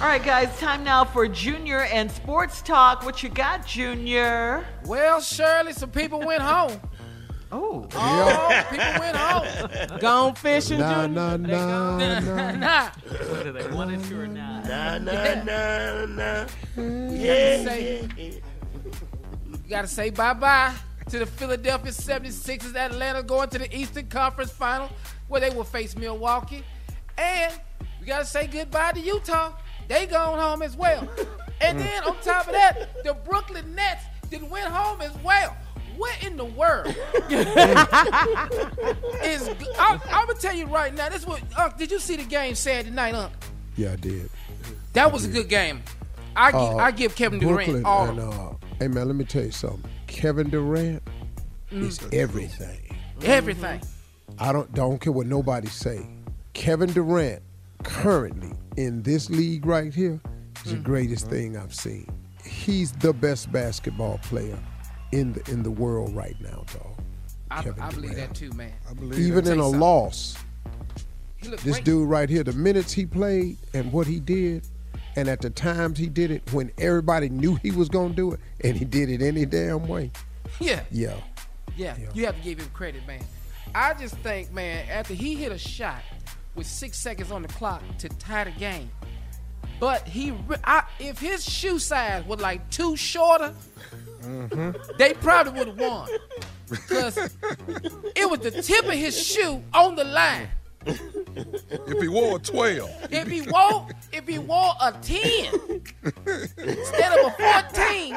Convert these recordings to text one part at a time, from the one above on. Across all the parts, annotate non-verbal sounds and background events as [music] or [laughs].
All right, guys, time now for Junior and Sports Talk. What you got, Junior? Well, Shirley, some people went home. [laughs] Oh, Oh, people went home. gone fishing, Nah, Junior? nah, nah, [laughs] nah. nah. What are they, one and two or not? Nah, nah, nah, nah. You Yeah, gotta say, yeah. you gotta say bye bye to the Philadelphia 76ers. Atlanta going to the Eastern Conference Final where they will face Milwaukee. And we gotta say goodbye to Utah. They going home as well. And then on top of that, the Brooklyn Nets then went home as well. What in the world [laughs] is? I'm, I'm gonna tell you right now. This what. Unc, did you see the game Saturday night, Unc? Yeah, I did. That was a good game. I give, Uh, I give Kevin Durant Brooklyn all. and uh, hey man, let me tell you something. Kevin Durant is Mm. everything. everything. I don't don't care what nobody say. Kevin Durant currently in this league right here is Mm. the greatest thing I've seen. He's the best basketball player in the in the world right now, dog. I, Kevin I believe that too, man. I believe Even in a something. loss, this great. dude right here, the minutes he played and what he did, and at the times he did it when everybody knew he was gonna do it, and he did it any damn way. Yeah, Yeah. yeah, You have to give him credit, man. I just think, man, after he hit a shot with six seconds on the clock to tie the game, but he, I, if his shoe size was like two shorter, mm-hmm. they probably would have won. Because it was the tip of his shoe on the line. If he wore a 12, If he wore, if he wore a 10 instead of a 14,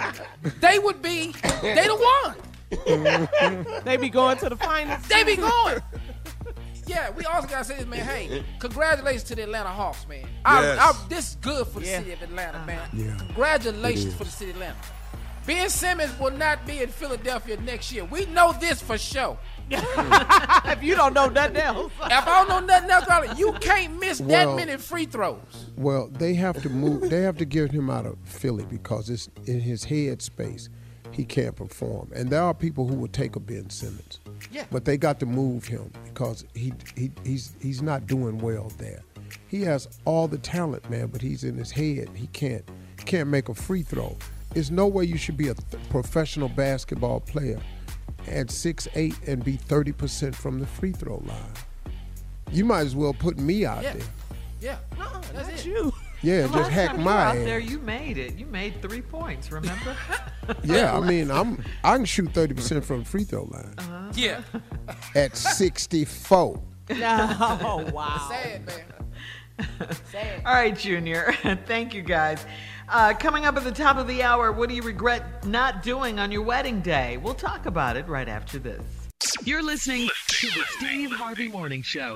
they would be, they'd have won. They'd be going to the finals. They'd be going. Yeah, we also gotta say this, man. Hey, [laughs] congratulations to the Atlanta Hawks, man. I, Yes. I, this is good for the Yeah. city of Atlanta, man. Uh-huh. Yeah, Congratulations for the city of Atlanta. Ben Simmons will not be in Philadelphia next year. We know this for sure. [laughs] if you don't know nothing else. If I don't know nothing else about it, you can't miss that many free throws. Well, they have to move. They have to get him out of Philly because it's in his head space. He can't perform, and there are people who would take a Ben Simmons. Yeah. But they got to move him because he, he he's he's not doing well there. He has all the talent, man, but he's in his head. He can't can't make a free throw. There's no way you should be a th- professional basketball player at six eight and be 30% from the free throw line. You might as well put me out Yeah. there. Yeah. No, that's, That's it. you. Yeah, The just last hack time you my were out ass. there, you made it. You made three points. Remember? [laughs] [laughs] Yeah, I mean, I'm I can shoot 30% from the free throw line Uh-huh. Yeah. at 64. [laughs] oh wow. Sad, man. Sad. All right, Junior. [laughs] Thank you, guys. Uh, coming up at the top of the hour, what do you regret not doing on your wedding day? We'll talk about it right after this. You're listening to the Steve Harvey Morning Show.